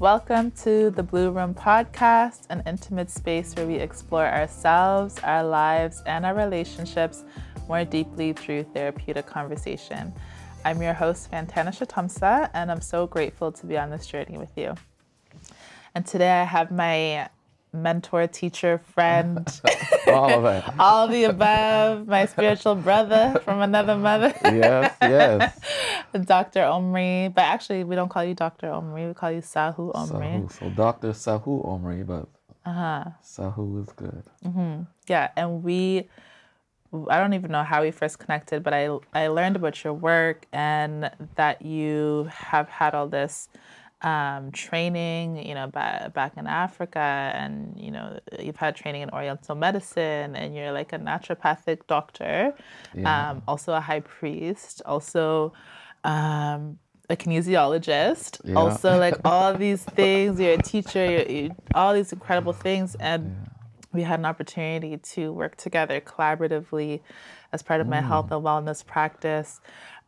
Welcome to the Blue Room Podcast, an intimate space where we explore ourselves, our lives, and our relationships more deeply through therapeutic conversation. I'm your host, Fantana Shatamsa, and I'm so grateful to be on this journey with you. And today I have my mentor, teacher, friend, all of it, all the above, my spiritual brother from another mother. yes, yes. Dr. Omri, but actually we don't call you Dr. Omri, we call you Sahu Omri. Sahu. So Dr. Sahu Omri, but uh-huh. Sahu is good. Mm-hmm. Yeah, and we. I don't even know how we first connected, but I I learned about your work and that you have had all this um, training, you know, back, back in Africa, and you know, you've had training in Oriental medicine, and you're like a naturopathic doctor, yeah. um, also a high priest, also um, a kinesiologist, yeah. also like all these things. You're a teacher, you're, you're, all these incredible things, and yeah. we had an opportunity to work together collaboratively as part of my mm. health and wellness practice.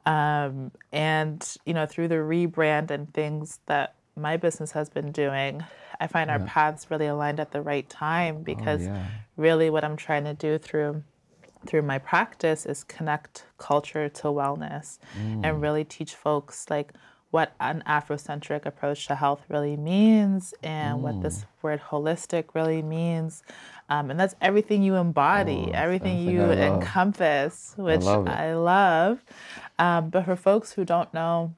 Um, and you know, through the rebrand and things that my business has been doing, I find yeah. our paths really aligned at the right time oh, because oh, really what I'm trying to do through through my practice is connect culture to wellness mm. and really teach folks like what an Afrocentric approach to health really means and mm. what this word holistic really means. Um, and that's everything you embody, oh, everything you encompass, which I love. I love. Um, but for folks who don't know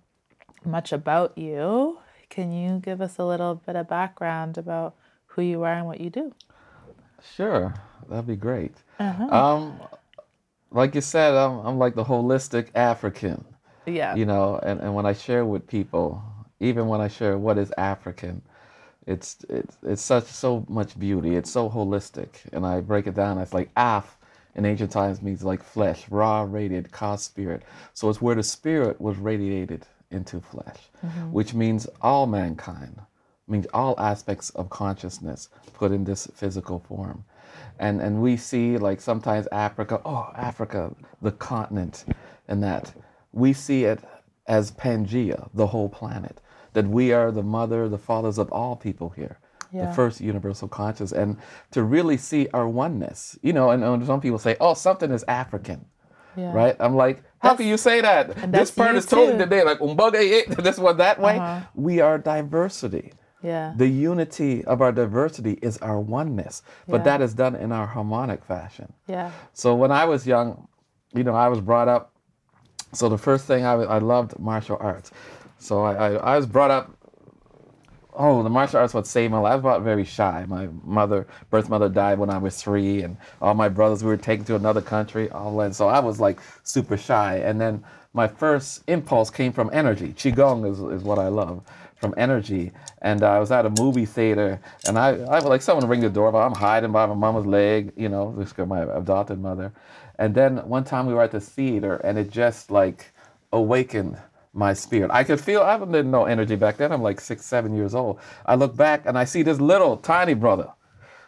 much about you, can you give us a little bit of background about who you are and what you do? Sure, that'd be great. Uh-huh. Um, like you said, I'm, I'm like the holistic African. Yeah. You know, and, and when I share with people, even when I share what is African, it's it's it's such so much beauty. It's so holistic, and I break it down. It's like Af in ancient times means like flesh, raw, radiated, ka spirit. So it's where the spirit was radiated into flesh, mm-hmm. which means all mankind, means all aspects of consciousness put in this physical form. And and we see like sometimes Africa, oh Africa, the continent, and that we see it as Pangea, the whole planet, that we are the mother, the fathers of all people here yeah. the first universal conscious, and to really see our oneness. You know, and, and some people say, "Oh, something is African." Yeah. Right? I'm like, how that's, can you say that? This part is totally today, like umbaga this one that way. Uh-huh. We are diversity. Yeah. The unity of our diversity is our oneness, but yeah. that is done in our harmonic fashion. Yeah. So when I was young, you know, I was brought up. So the first thing I, I loved martial arts. So I, I, I was brought up oh, the martial arts would save my life. I was very shy. My mother, birth mother, died when I was three, and all my brothers we were taken to another country. All that, so I was like super shy. And then my first impulse came from energy. Qigong is, is what I love from energy. And uh, I was at a movie theater, and I, I was like someone ring the doorbell. I'm hiding by my mama's leg, you know, this my adopted mother. And then one time we were at the theater, and it just like awakened my spirit. I could feel, I didn't know energy back then. I'm like six, seven years old. I look back and I see this little tiny brother,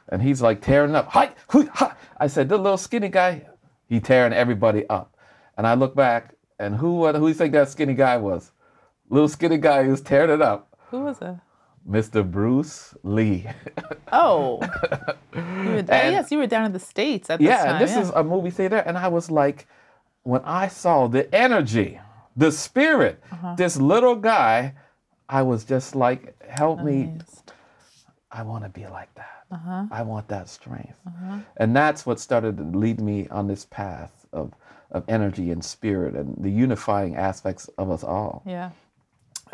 and he's like tearing up. Hi, hi. I said, the little skinny guy, he tearing everybody up. And I look back, and who, who do you think that skinny guy was? Little skinny guy who's tearing it up. Who was it? Mr. Bruce Lee. oh. You were, and, yes, you were down in the States at this yeah, time. this yeah, this is a movie theater, and I was like, when I saw the energy the spirit. Uh-huh. This little guy, I was just like, help me. I want to be like that. Uh-huh. I want that strength. Uh-huh. And that's what started to lead me on this path of, of energy and spirit and the unifying aspects of us all. Yeah.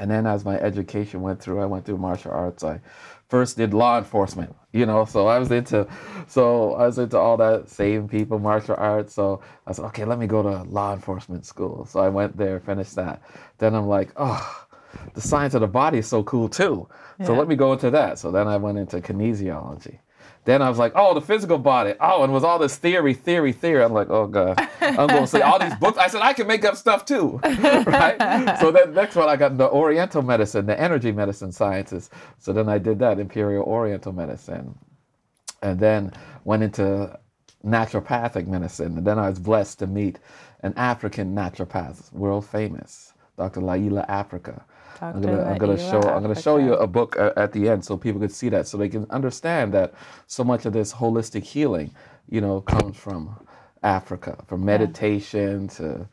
And then as my education went through, I went through martial arts. I first did law enforcement, you know, so I was into, so I was into all that saving people, martial arts. So I said, okay, let me go to law enforcement school. So I went there, finished that. Then I'm like, oh, the science of the body is so cool too. Yeah. So let me go into that. So then I went into kinesiology. Then I was like, oh, the physical body. Oh, and was all this theory, theory, theory. I'm like, oh god, I'm going to say all these books. I said I can make up stuff too, right? So then next one I got the Oriental medicine, the energy medicine sciences. So then I did that Imperial Oriental medicine, and then went into naturopathic medicine. And then I was blessed to meet an African naturopath, world famous, Dr. Llaila Afrika. I'm gonna, I'm gonna show I'm gonna show you a book at the end so people can see that so they can understand that so much of this holistic healing, you know, comes from Africa, from meditation to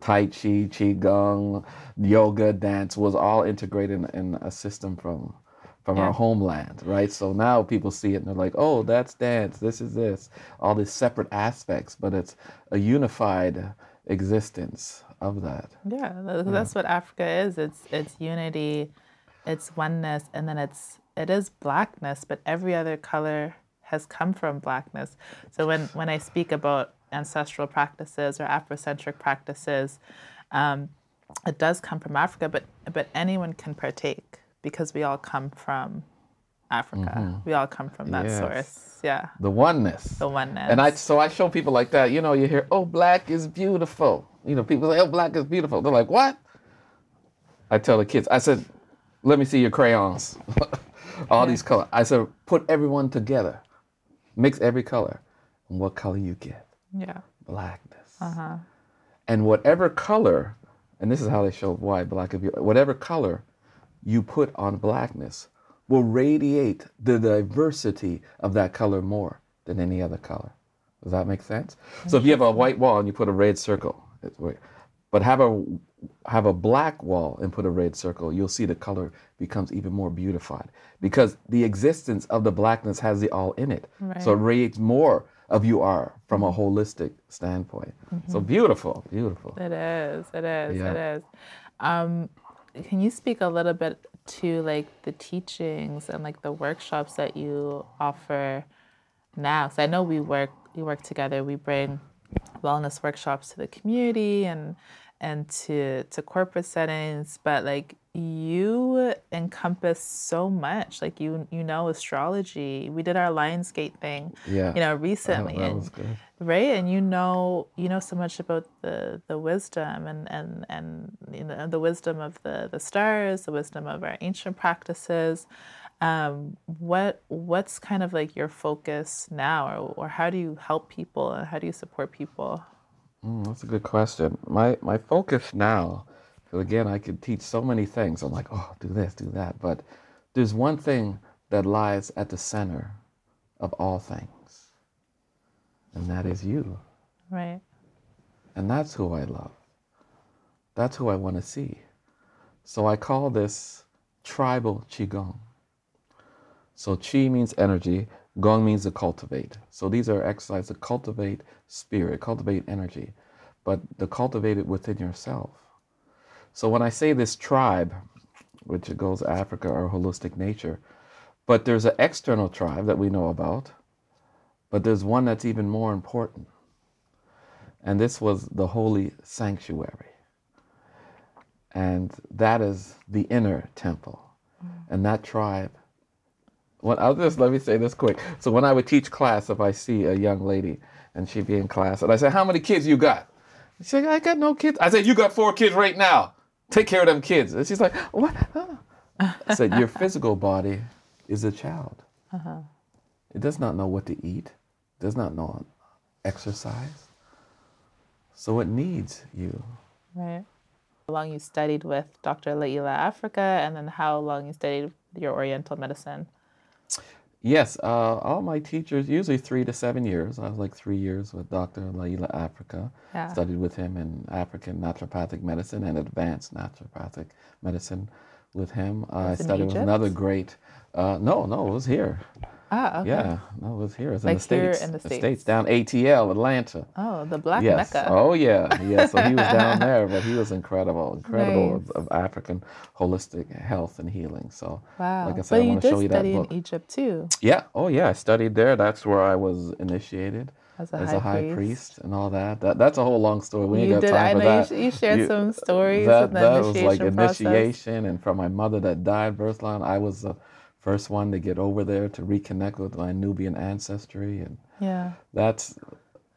Tai Chi, Qigong, yoga, dance was all integrated in, in a system from from our homeland, right? So now people see it and they're like, oh, that's dance, this is this, all these separate aspects, but it's a unified existence of that. Yeah, tha- that's what Africa is. It's it's unity, it's oneness, and then it's it is blackness, but every other color has come from blackness. So when when I speak about ancestral practices or Afrocentric practices, um, it does come from Africa, but but anyone can partake because we all come from Africa. We all come from that Yes. source. Yeah, The oneness. the oneness. And I so I show people like that. You know, you hear, "Oh, black is beautiful." You know, people say, "Oh, black is beautiful." They're like, "What?" I tell the kids, I said, "Let me see your crayons, all these colors." I said, "Put everyone together, mix every color, and what color you get? yeah, Blackness." Uh-huh. And whatever color, and this is how they show why black is beautiful. Whatever color you put on blackness will radiate the diversity of that color more than any other color. Does that make sense? So if you have a white wall and you put a red circle. But have a have a black wall and put a red circle, you'll see the color becomes even more beautified because the existence of the blackness has the all in it. So it radiates more of you are from a holistic standpoint. So beautiful, beautiful. It is. It is. Yeah. It is. Um, can you speak a little bit to like the teachings and like the workshops that you offer now? So I know we work we work together. We bring wellness workshops to the community and and to to corporate settings, but like you encompass so much. Like you you know astrology. We did our Lionsgate thing, Yeah. you know, Oh, recently. that and was good. right and you know you know so much about the the wisdom and and and you know the wisdom of the the stars the wisdom of our ancient practices um what what's kind of like your focus now or, or how do you help people and how do you support people Mm, that's a good question. My my focus now, 'cause again, I could teach so many things. I'm like, oh, do this, do that. But there's one thing that lies at the center of all things, and that is you. right And that's who I love. That's who I want to see. So I call this tribal Qigong. So Qi means energy, Gong means to cultivate. So these are exercises to cultivate spirit, cultivate energy, but to cultivate it within yourself. So when I say this tribe, which it goes Africa or holistic nature, but there's an external tribe that we know about, but there's one that's even more important. And this was the holy sanctuary. And that is the inner temple. Mm. And that tribe. Well, I'll just let me say this quick. So when I would teach class, if I see a young lady and she'd be in class, and I say, How many kids you got? She's like, I got no kids. I said, You got four kids right now. Take care of them kids. And she's like, What? Huh?" I said, Your physical body is a child. Uh-huh. It does not know what to eat, It does not know exercise. So it needs you. right how long you studied with dr Llaila Afrika and then how long you studied your oriental medicine Yes, uh, all my teachers, usually three to seven years. I was like three years with Dr. Llaila Afrika. Yeah. Studied with him in African naturopathic medicine and advanced naturopathic medicine with him. I That's studied with another great, uh, no, no, it was here. Ah okay Yeah, no, it was here. It was Like in the here States. in the States. down ATL, Atlanta. oh the black yes. mecca Oh, yeah. Yeah. So he was down there, but he was incredible, incredible of, of African holistic health and healing. So, wow like I said, but I you want to did show you that study in egypt too Yeah. Oh, yeah. I studied there. That's where I was initiated as a as high, a high priest. priest. and all that. That that's a whole long story. We ain't You got did. time I for know that. you, you shared You- some stories that of the that was like initiation process. initiation, and from my mother that died birth line, I was the first one to get over there to reconnect with my Nubian ancestry, and Yeah, that's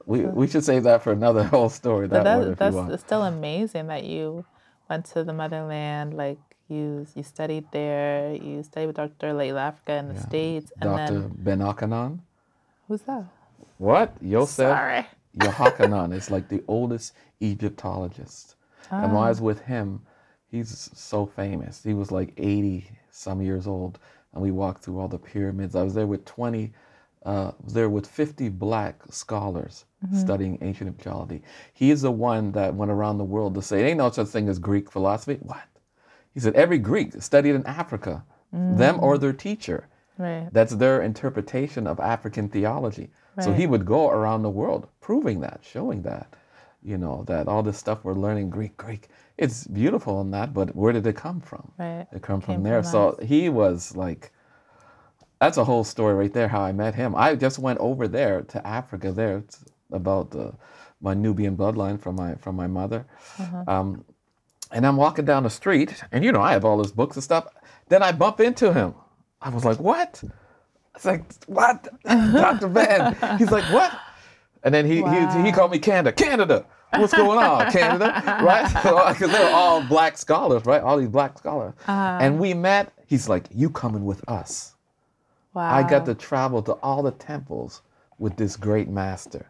we we should save that for another whole story. but That if that's want. still amazing that you went to the motherland. Like you, you studied there. You studied with Dr. Llaila Afrika in the states, and Dr. then Ben Jochannan. who's that? What? Yosef Sorry. Yohanan is like the oldest Egyptologist. And when I ah. was with him, He's so famous. He was like 80 some years old, and we walked through all the pyramids. I was there with 20, uh, there with 50 black scholars studying ancient Egyptology. He is the one that went around the world to say, ain't no such thing as Greek philosophy. What? He said, every Greek studied in Africa, them or their teacher. Right. That's their interpretation of African theology. Right. So he would go around the world proving that, showing that, you know, that all this stuff we're learning Greek, Greek, it's beautiful and that, but where did it come from? Right. It come from there. from so he was like, that's a whole story right there. How I met him. I just went over there to Africa. There, it's about the, my Nubian bloodline from my from my mother. Uh-huh. Um, and I'm walking down the street, and you know I have all his books and stuff. Then I bump into him. I was like, "What?" It's like, "What, Doctor Ben?" He's like, "What?" And then he he, he called me Canada. Canada, what's going on, Canada? Right? Because they're all black scholars, right? All these black scholars. Uh-huh. And we met. He's like, "You coming with us?" Wow. I got to travel to all the temples with this great master,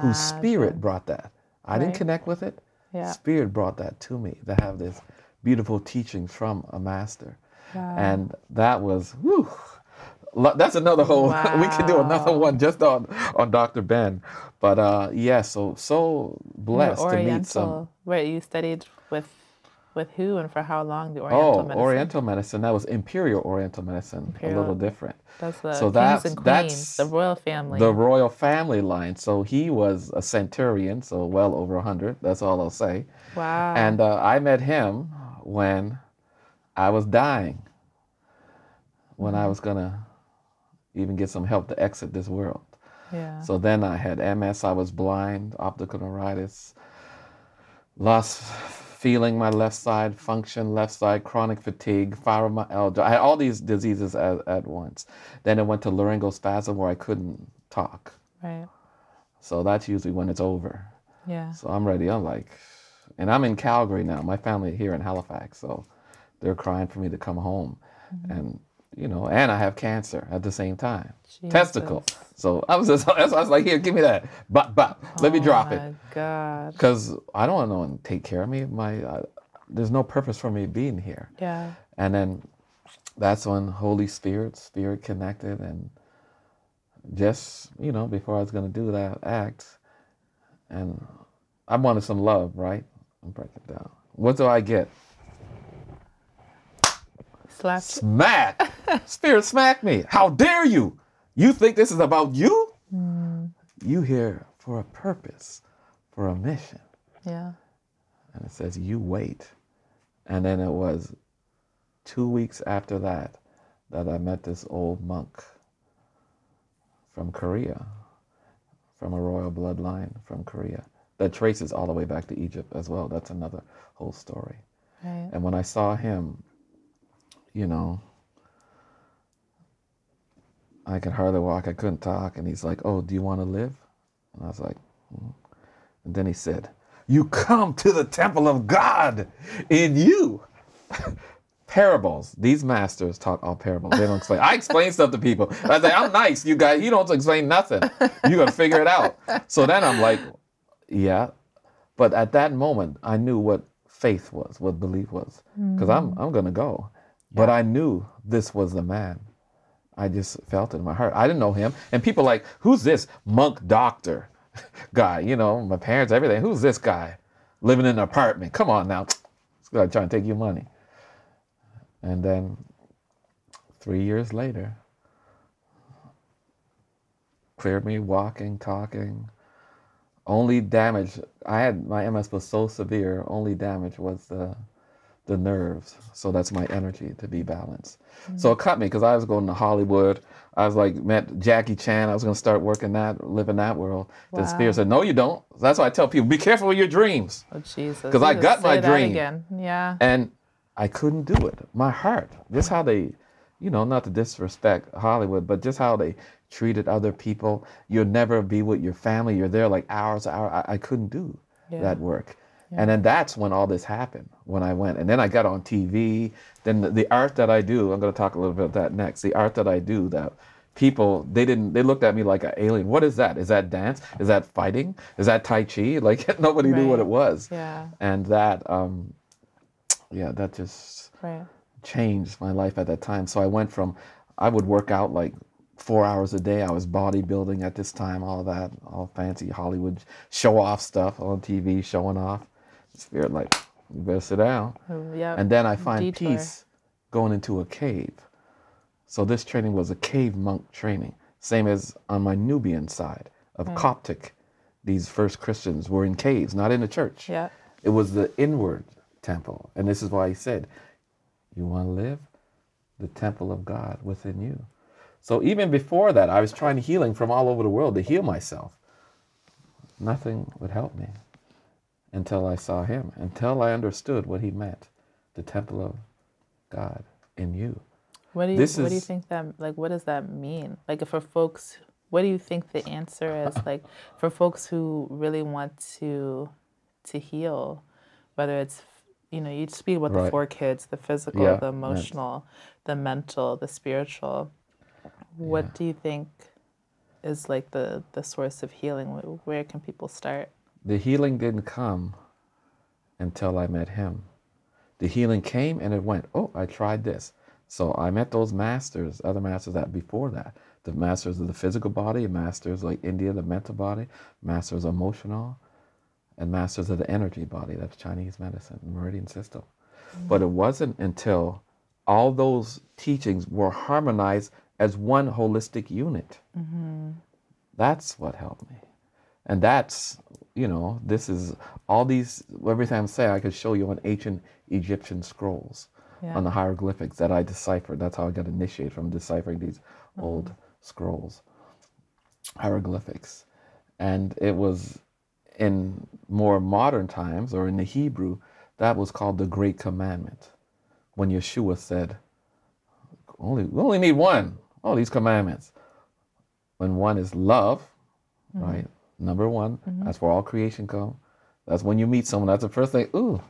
whose spirit brought that. I didn't connect with it. Yeah. Spirit brought that to me to have this beautiful teachings from a master. Wow. And that was, whew, that's another whole, we could do another one just on, on Dr. Ben. But uh, yeah, so, so blessed to meet some. Wait, you studied with with who and for how long? The Oriental Oh, medicine. Oriental medicine. That was Imperial Oriental medicine, a little different. That's the So that's- queens, that's the royal family. The royal family line. So he was a centurion, so well over 100. That's all I'll say. wow. And uh, I met him when I was dying, when I was going to even get some help to exit this world. yeah. So then I had MS, I was blind, optical neuritis, lost feeling my left side, function left side, chronic fatigue, fibromyalgia. I had all these diseases at, at once. Then it went to laryngospasm where I couldn't talk. right. So that's usually when it's over. Yeah. So I'm ready. I'm like, and I'm in Calgary now. My family here in Halifax, so they're crying for me to come home, mm-hmm. and you know, and I have cancer at the same time, testicle. So I was just, I was like, here, give me that, bop bop, let me Oh drop my it, God. because I don't want no one to take care of me. My, uh, there's no purpose for me being here. Yeah. And then that's when Holy Spirit, Spirit connected, and just you know, before I was gonna do that act, and I wanted some love, right? I'm breaking it down. What do I get? Slap. Smack! Spirit smack me. How dare you? You think this is about you? Hmm. You here for a purpose, for a mission. Yeah. And it says, You wait. And then it was two weeks after that that I met this old monk from Korea, from a royal bloodline from Korea that traces all the way back to Egypt as well. That's another whole story. Right. And when I saw him, you know, I could hardly walk, I couldn't talk. And he's like, Oh, do you want to live? And I was like, "Mm." And then he said, You come to the temple of God in you. parables. These masters talk all parables. They don't explain. I explain stuff to people. I say, I'm nice, you guys. You don't explain nothing. You gotta figure it out. So then I'm like, yeah. But at that moment, I knew what faith was, what belief was. Because I'm I'm gonna go. But I knew this was the man. I just felt it in my heart. I didn't know him. And people like, who's this monk doctor guy? You know, my parents, everything. Who's this guy living in an apartment? Come on now. This guy trying to take your money. And then three years later, cleared me walking, talking. Only damage I had my MS was so severe, only damage was the the nerves. So that's my energy to be balanced. So mm. it cut me because I was going to Hollywood. I was like met Jackie Chan. I was gonna start working that, live in that world. The spirit said, "No, you don't." That's why I tell people, be careful with your dreams. Oh Jesus. 'Cause I got my dream. again. Yeah. And I couldn't do it. My heart, just how they, you know, not to disrespect Hollywood, but just how they treated other people. You'll never be with your family. You're there like hours, hours. I, I couldn't do Yeah. that work. And then that's when all this happened, when I went. And then I got on TV. Then the, the art that I do, I'm going to talk a little bit about that next. The art that I do that people, they didn't, they looked at me like an alien. What is that? Is that dance? Is that fighting? Is that Tai Chi? Like nobody knew what it was Yeah. and that um, yeah, that just Right. changed my life at that time. So I went from, I would work out like four hours a day. I was bodybuilding at this time, all that, all fancy Hollywood show off stuff on TV, showing off. Spirit, like, you better sit down. Mm, oh, Yeah. And then I find Detour. peace going into a cave. So this training was a cave monk training, same as on my Nubian side of mm. Coptic. These first Christians were in caves, not in the church. Yeah. It was the inward temple. And this is why he said, You want to live? The temple of God within you. So even before that, I was trying healing from all over the world to heal myself. Nothing would help me until I saw him, until I understood what he meant the temple of God in you. What do you This What do you think that like? What does that mean? Like, for folks, what do you think the answer is? Like, for folks who really want to to heal, whether it's you know you speak about the four kids, the physical, Yeah, the right. emotional, the mental, the spiritual. What Yeah. do you think is like the the source of healing? Where can people start? The healing didn't come until I met him. The healing came and it went, oh, I tried this. So I met those masters, other masters that before that. The masters of the physical body, masters like India, the mental body, masters emotional, and masters of the energy body. That's Chinese medicine, meridian system. Mm-hmm. But it wasn't until all those teachings were harmonized as one holistic unit. Mm-hmm. That's what helped me. And that's, you know, this is all these, everything I'm saying, I could show you on ancient Egyptian scrolls, Yeah. on the hieroglyphics that I deciphered. That's how I got initiated from deciphering these mm-hmm. old scrolls, hieroglyphics. And it was in more modern times, or in the Hebrew, that was called the Great Commandment. When Yeshua said, only, we only need one, all these commandments. When one is love, mm-hmm. right? Number one, mm-hmm. that's where all creation come. That's when you meet someone. That's the first thing. Ooh,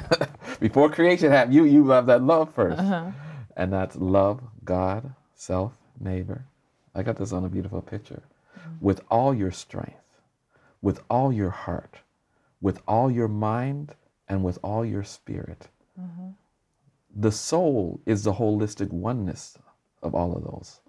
before creation happened, you you have that love 1st uh-huh. and that's love God, self, neighbor. I got this on a beautiful picture. Mm-hmm. With all your strength, with all your heart, with all your mind, and with all your spirit. Mm-hmm. The soul is the holistic oneness of all of those.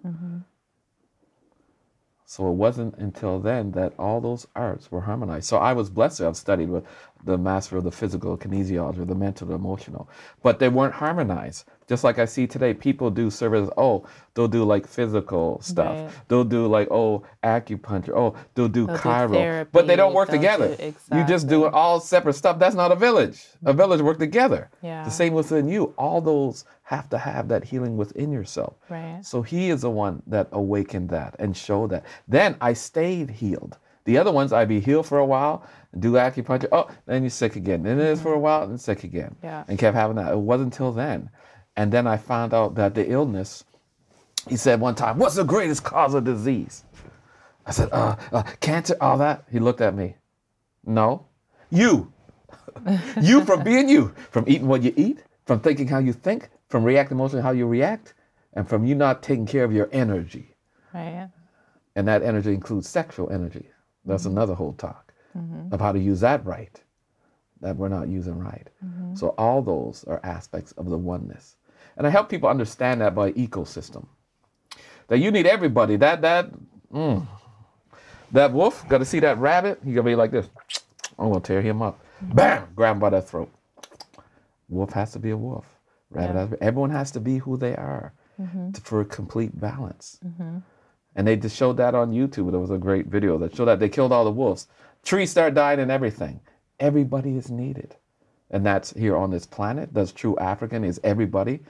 So it wasn't until then that all those arts were harmonized. So I was blessed to have studied with the master of the physical, kinesiology, the mental, the emotional, but they weren't harmonized. Just like I see today, people do service. Oh, they'll do like physical stuff. Right. They'll do like oh acupuncture. Oh, they'll do They'll do chiro, but they don't work together. do- You just do all separate stuff. That's not a village. A mm-hmm. village work together. Yeah. The same within you. All those have to have that healing within yourself. Right. So he is the one that awakened that and showed that. Then I stayed healed. The other ones, I'd be healed for a while, do acupuncture. Oh, then you're sick again. Then it is for a while, and sick again. Yeah. And kept having that. It wasn't until then. And then I found out that the illness, he said one time, What's the greatest cause of disease? I said, uh, uh, Cancer, all that. He looked at me. No. You. you from being you, from eating what you eat, from thinking how you think, from reacting emotionally how you react, and from you not taking care of your energy. Right. And that energy includes sexual energy. That's another whole talk of how to use that right, that we're not using right. Mm-hmm. So all those are aspects of the oneness. And I help people understand that by ecosystem. That you need everybody. That that mm, that wolf, gotta see that rabbit, he gonna be like this. I'm gonna tear him up. Mm-hmm. Bam! Grab him by that throat. Wolf has to be a wolf. Rabbit Yeah. has to be, everyone has to be who they are mm-hmm. to- for a complete balance. And they just showed that on YouTube. There was a great video that showed that they killed all the wolves. Trees start dying and everything. Everybody is needed. And that's here on this planet. That's true African is everybody.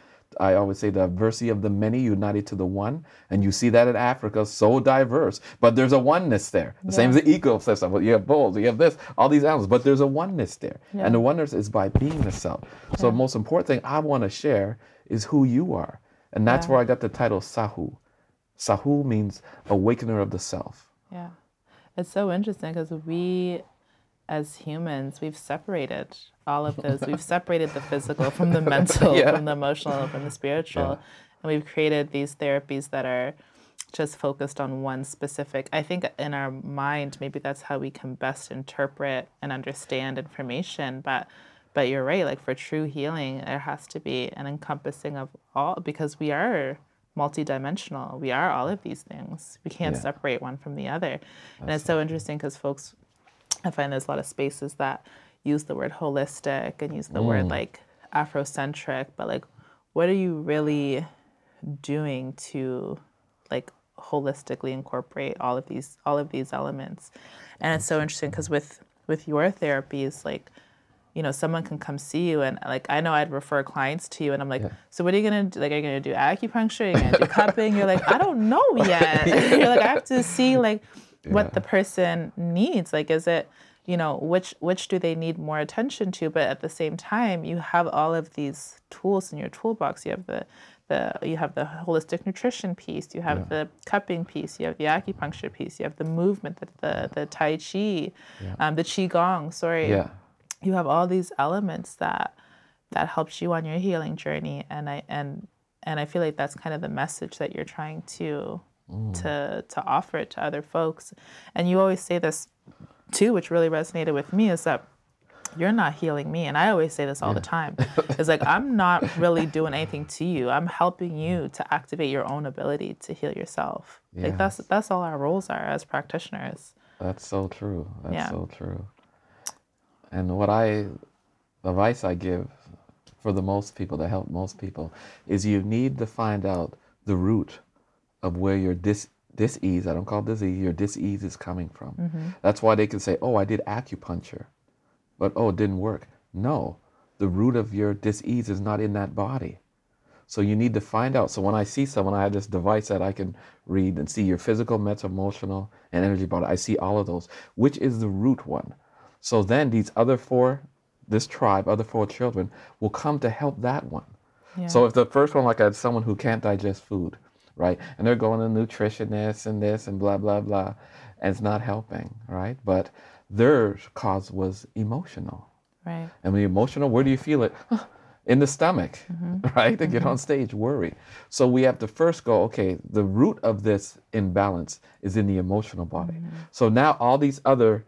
I always say the diversity of the many united to the one. And you see that in Africa, so diverse. But there's a oneness there. The same as the ecosystem. Well, You have bulls, you have this, all these animals, but there's a oneness there. Yeah. And the oneness is by being the self. So the most important thing I want to share is who you are. And that's Yeah. where I got the title Sahu. Sahu means awakener of the self. Yeah. It's so interesting because we, as humans, we've separated all of those. We've separated the physical from the mental, Yeah. from the emotional, from the spiritual. Yeah. And we've created these therapies that are just focused on one specific. I think in our mind, maybe that's how we can best interpret and understand information. But but you're right like for true healing there has to be an encompassing of all because we are multidimensional. We are all of these things. We can't Yeah. separate one from the other. And it's so interesting because folks i find there's a lot of spaces that use the word holistic and use the Mm. word like afrocentric but like what are you really doing to like holistically incorporate all of these all of these elements? And it's so interesting because with with your therapies like you know someone can come see you and like i know i'd refer clients to you and i'm like so what are you gonna do? Like are you gonna do acupuncture? Are you gonna do cupping? You're like i don't know yet. You're like i have to see like what the person needs. Like is it you know which which do they need more attention to? But at the same time you have all of these tools in your toolbox. You have the the you have the holistic nutrition piece you have the cupping piece you have the acupuncture piece you have the movement the the, the tai chi um, the qigong sorry. Yeah. You have all these elements that that helps you on your healing journey. And i and and i feel like that's kind of the message that you're trying to mm. to to offer it to other folks. And you always say this too which really resonated with me is that you're not healing me. And i always say this all the time. It's like i'm not really doing anything to you. I'm helping you to activate your own ability to heal yourself. Like that's that's all our roles are as practitioners. That's so true. That's Yeah. so true. And what I, advice I give for the most people, to help most people, is you need to find out the root of where your dis dis-ease, I don't call it disease, your dis-ease is coming from. Mm-hmm. That's why they can say, oh, I did acupuncture, but oh, it didn't work. No, the root of your dis-ease is not in that body. So you need to find out. So when I see someone, I have this device that I can read and see your physical, mental, emotional, and energy body. I see all of those. Which is the root one? So then these other four, this tribe, other four children, will come to help that one. So if the first one, like I had someone who can't digest food, right? And they're going to nutritionists and this and blah, blah, blah, and it's not helping, right? But their cause was emotional. right And when you're emotional, where do you feel it? In the stomach, mm-hmm. right? To get mm-hmm. on stage, worry. So we have to first go, okay, the root of this imbalance is in the emotional body. Mm-hmm. So now all these other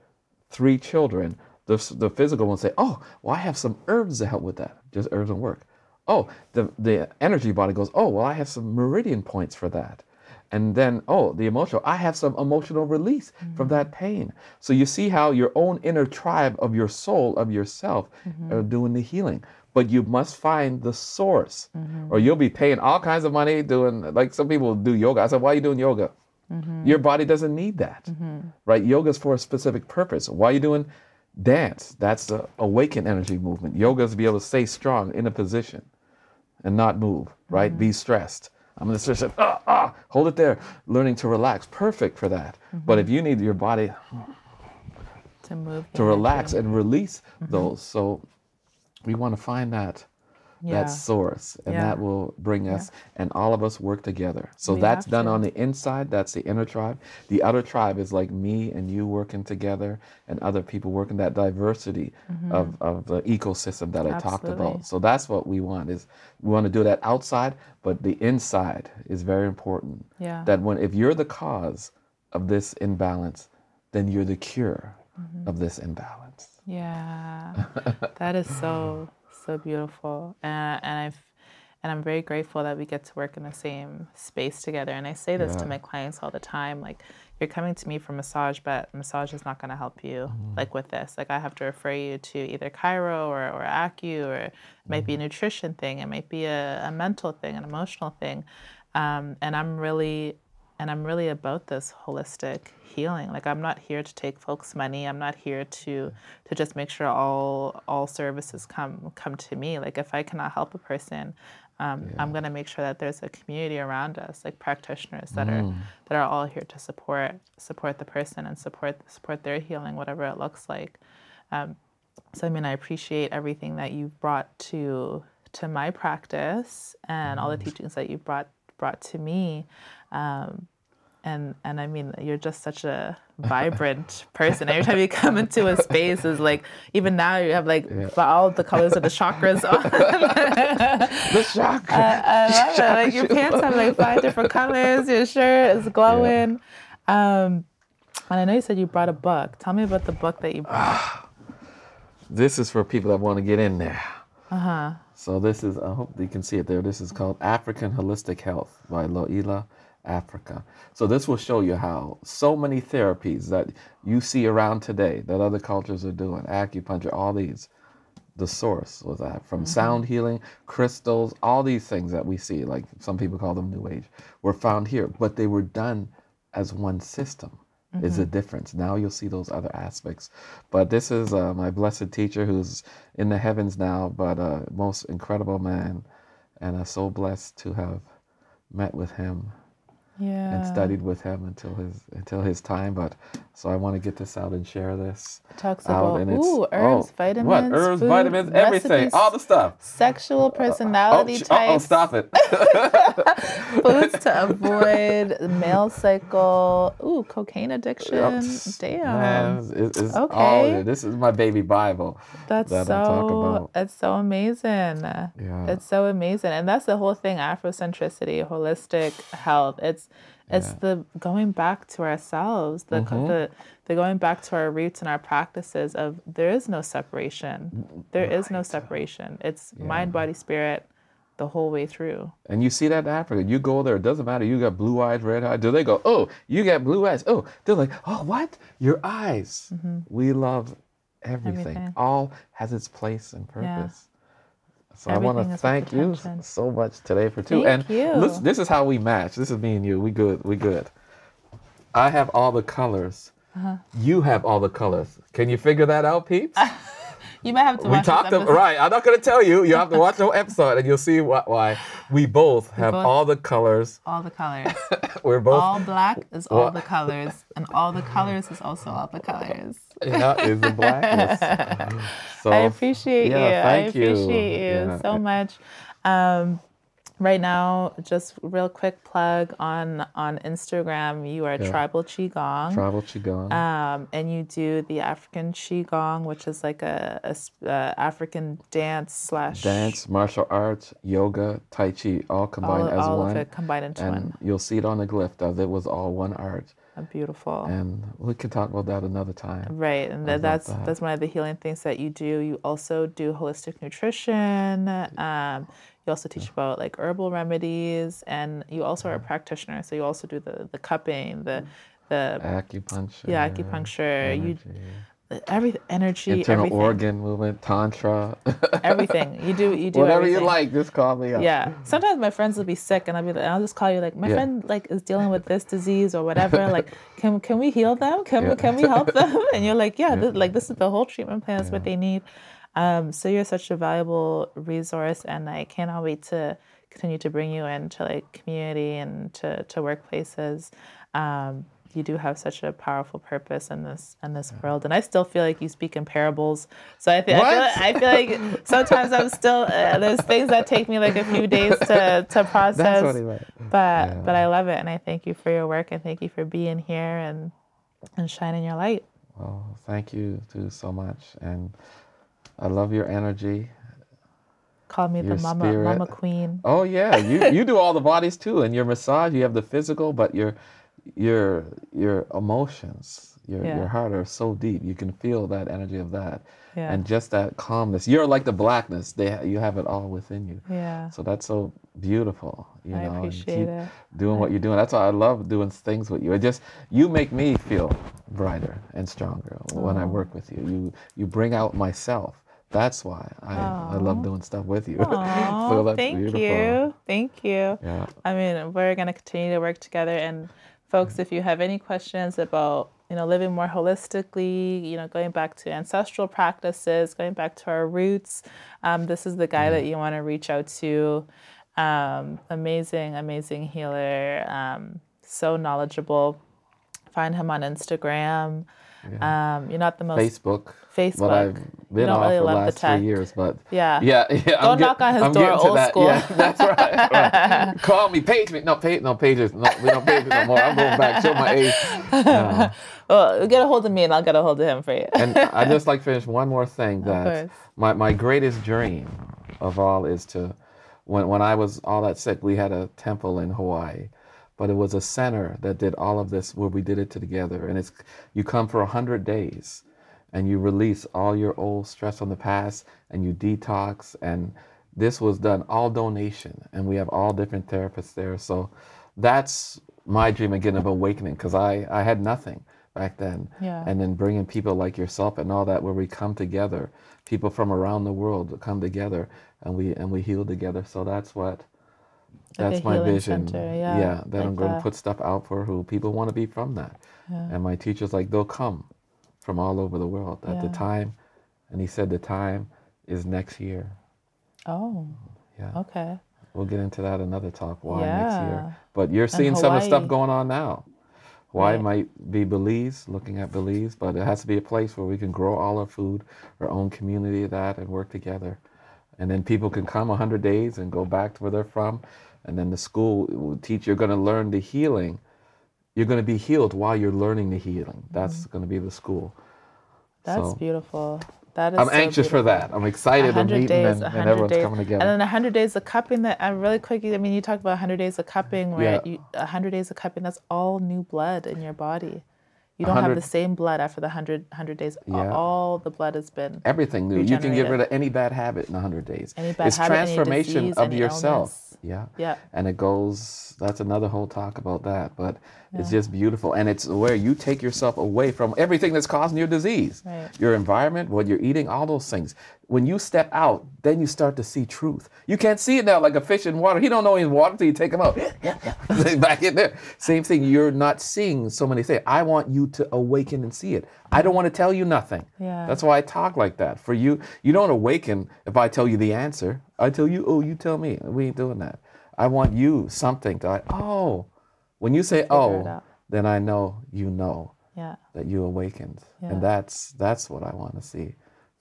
three children, the, the physical one say, oh, well, I have some herbs to help with that. Just herbs don't work. Oh, the, the energy body goes, oh, well, I have some meridian points for that. And then, oh, the emotional, I have some emotional release from that mm-hmm. pain. So you see how your own inner tribe of your soul, of yourself, are mm-hmm. doing the healing. But you must find the source, or mm-hmm. you'll be paying all kinds of money doing, like some people do yoga. I said, why are you doing yoga? Mm-hmm. Your body doesn't need that, mm-hmm. right? Yoga is for a specific purpose. Why are you doing dance? That's the awaken energy movement. Yoga is to be able to stay strong in a position and not move, right? Mm-hmm. Be stressed. I'm gonna stress. Ah, ah, hold it there. Learning to relax, perfect for that. But if you need your body to move to relax and release those, so we want to find that Yeah. that source, and Yeah. that will bring us, and all of us work together. So We that's done to. on the inside. That's the inner tribe. The other tribe is like me and you working together, and other people working that diversity of, of the ecosystem that I talked Mm-hmm. About. So that's what we want is we want to do that outside, but the inside is very important. Yeah. That when if you're the cause of this imbalance, then you're the cure Mm-hmm. of this imbalance. Yeah, that is so so beautiful, and and I've and I'm very grateful that we get to work in the same space together. And I say this to my clients all the time, like you're coming to me for massage, but massage is not going to help you. Like with this, like I have to refer you to either chiro or or acu, or it might be a nutrition thing, it might be a, a mental thing, an emotional thing, um, and I'm really and I'm really about this holistic healing. Like I'm not here to take folks' money. I'm not here to to just make sure all all services come come to me. Like if I cannot help a person, um, I'm gonna make sure that there's a community around us, like practitioners that are that are all here to support support the person and support support their healing, whatever it looks like. Um, so I mean, I appreciate everything that you've brought to to my practice and all the teachings that you brought brought to me. Um, and and I mean, you're just such a vibrant person. Every time you come into a space, is like even now you have like all the colors of the chakras on. The shock. I love it. Like your pants have like five different colors. Your shirt is glowing. Um, and I know you said you brought a book. Tell me about the book that you brought. this is for people that want to get in there. Uh huh. So this is. I hope you can see it there. This is called African Holistic Health by Llaila Afrika. So this will show you how so many therapies that you see around today that other cultures are doing, acupuncture, all these, the source was that from mm-hmm. sound healing, crystals, all these things that we see, like some people call them new age, were found here, but they were done as one system. Is the difference. Now you'll see those other aspects. But this is uh, my blessed teacher who's in the heavens now, but uh, most incredible man. And I'm so blessed to have met with him Yeah. and studied with him until his until his time. But so I want to get this out and share this It Talks out. about and it's ooh, herbs, oh, vitamins, what herbs, food, vitamins, everything, recipes, all the stuff. sexual Oh, personality sh- uh-oh, types, stop it. foods to avoid, male cycle, ooh, cocaine addiction. Damn. Man, it's, it's Okay. This is my baby Bible. That's that I talk so about. it's so amazing. Yeah. It's so amazing. And that's the whole thing, Afrocentricity, holistic health. It's it's Yeah. the going back to ourselves, the Mhm. the the going back to our roots and our practices of there is no separation. There is no separation. It's mind, body, spirit the whole way through. And you see that in Africa. You go there, it doesn't matter. You got blue eyes, red eyes. Do they go, oh, you got blue eyes? Oh, they're like, oh, what? Your eyes. We love everything. Mm-hmm. Everything. All has its place and purpose. So I want to thank you so much today for two. Thank and you. listen, this is how we match. This is me and you. We good. We good. I have all the colors. Uh-huh. You have all the colors. Can you figure that out, peeps? You might have to we watch talked this ab- episode. right. I'm not going to tell you. You have to watch the whole episode, and you'll see wh- why we both have both- all the colors. all the colors. We're both. all black is all Well- the colors, and all the colors is also all the colors. yeah, is the blackness. So I appreciate yeah, you. I thank you. appreciate you, Yeah. so much. Um, right now, just real quick plug on on Instagram. You are Yeah. Tribal Qigong. Tribal qigong. um, and you do the African Qigong, which is like a, a s- uh, African dance slash Dance, martial arts, yoga, tai chi, all all, combined as all one. of it combined into and one. you'll see it on the glyph that it was all one art. Beautiful. And we can talk about that another time. Right, and that's that. that's one of the healing things that you do. You also do holistic nutrition. Um, you also teach about like herbal remedies, and you also are a practitioner. So you also do the the cupping, the mm. the Acupuncture. yeah acupuncture. You energy, every energy, internal everything, organ movement, tantra, everything. You do you do whatever you like. Just call me up. Yeah. Sometimes my friends will be sick, and I'll be like, I'll just call you like, my Yeah. friend like is dealing with this disease or whatever. Like, can can we heal them? Can Yeah. we can we help them? And you're like, yeah, This, like this is the whole treatment plan. Is what they need. Um, so you're such a valuable resource, and I cannot wait to continue to bring you into like community and to to workplaces. Um, you do have such a powerful purpose in this in this world, and I still feel like you speak in parables. So I feel, I feel? I feel like sometimes I'm still uh, there's things that take me like a few days to to process. That's what he meant. But Yeah. but I love it, and I thank you for your work, and thank you for being here and and shining your light. Well, thank you too so much, and I love your energy. Call me the mama spirit. mama queen. Oh yeah, you you do all the bodies too, and your massage. You have the physical, but your your your emotions, your Yeah. your heart are so deep. You can feel that energy of that, Yeah. and just that calmness. You're like the blackness. They you have it all within you. Yeah. So that's so beautiful. You I know, appreciate it. doing what you're doing. That's why I love doing things with you. It just you make me feel brighter and stronger when I work with you. You you bring out myself. That's why I, I love doing stuff with you. So that's thank beautiful. you, thank you. Yeah. I mean, we're gonna continue to work together. And folks, if you have any questions about you know living more holistically, you know, going back to ancestral practices, going back to our roots, um, this is the guy that you want to reach out to. Um, amazing, amazing healer. Um, so knowledgeable. Find him on Instagram. Um, you're not the most Facebook. Facebook. But I've been off really for the love the tech. three years, but yeah. yeah, yeah. Don't I'm knock on his I'm door, old that. school. Yeah, that's right. right. Call me, page me. No, page, no pages. No, we don't page no more. I'm going back. Show my age. No. Well, get a hold of me, and I'll get a hold of him for you. And I just like to finish one more thing that my, my greatest dream of all is to when when I was all that sick, we had a temple in Hawaii. But it was a center that did all of this where we did it together. And it's you come for a hundred days and you release all your old stress on the past and you detox and this was done all donation and we have all different therapists there so that's my dream again of awakening because I, I had nothing back then Yeah. and then bringing people like yourself and all that where we come together people from around the world come together and we and we heal together so that's what Like that's my vision center, yeah, that i'm going that. to put stuff out for who people want to be from that and my teacher's like they'll come from all over the world at the time and he said the time is next year Oh, yeah okay. we'll get into that another talk why next year but you're seeing some of the stuff going on now Why Right. might be Belize, looking at Belize, but it has to be a place where we can grow all our food, our own community of that, and work together. And then people can come 100 days and go back to where they're from. And then the school will teach you're going to learn the healing. You're going to be healed while you're learning the healing. That's going to be the school. Mm-hmm. That's So, beautiful. That is I'm so anxious for that. I'm excited. I'm 100 meeting days, and, and 100 everyone's days. coming together. And then 100 days of cupping that, uh, really quick, I mean, you talk about 100 days of cupping where Yeah. you, 100 days of cupping, that's all new blood in your body. You don't have the same blood after the 100, 100 days. Yeah. All the blood has been. Everything new. You can get rid of any bad habit in 100 days. Any bad it's habit, transformation disease, of yourself. illness. Yeah. Yeah. And it goes, that's another whole talk about that. But it's just beautiful. And it's where you take yourself away from everything that's causing your disease. Right. Your environment, what you're eating, all those things. When you step out, then you start to see truth. You can't see it now like a fish in water. He don't know he's in water until you take him out. Yeah, yeah. Back in there. Same thing. You're not seeing so many things. I want you to awaken and see it. I don't want to tell you nothing. Yeah. That's why I talk like that. For you, you don't awaken if I tell you the answer. I tell you, oh, you tell me. We ain't doing that. I want you something to like, oh. When you say oh, out. then I know you know Yeah. that you awakened. Yeah. And that's that's what I want to see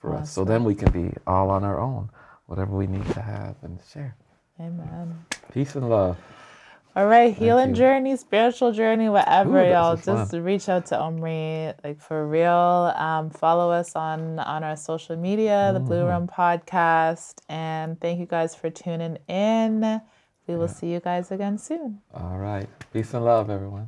for us. So then we can be all on our own, whatever we need to have and share. Amen. Peace and love. All right, healing you. journey, spiritual journey, whatever, Ooh, y'all. is fun. Just reach out to Omri, like for real. Um, follow us on on our social media, the Mm-hmm. Blue Room Podcast, and thank you guys for tuning in. We will see you guys again soon. All right. Peace and love, everyone.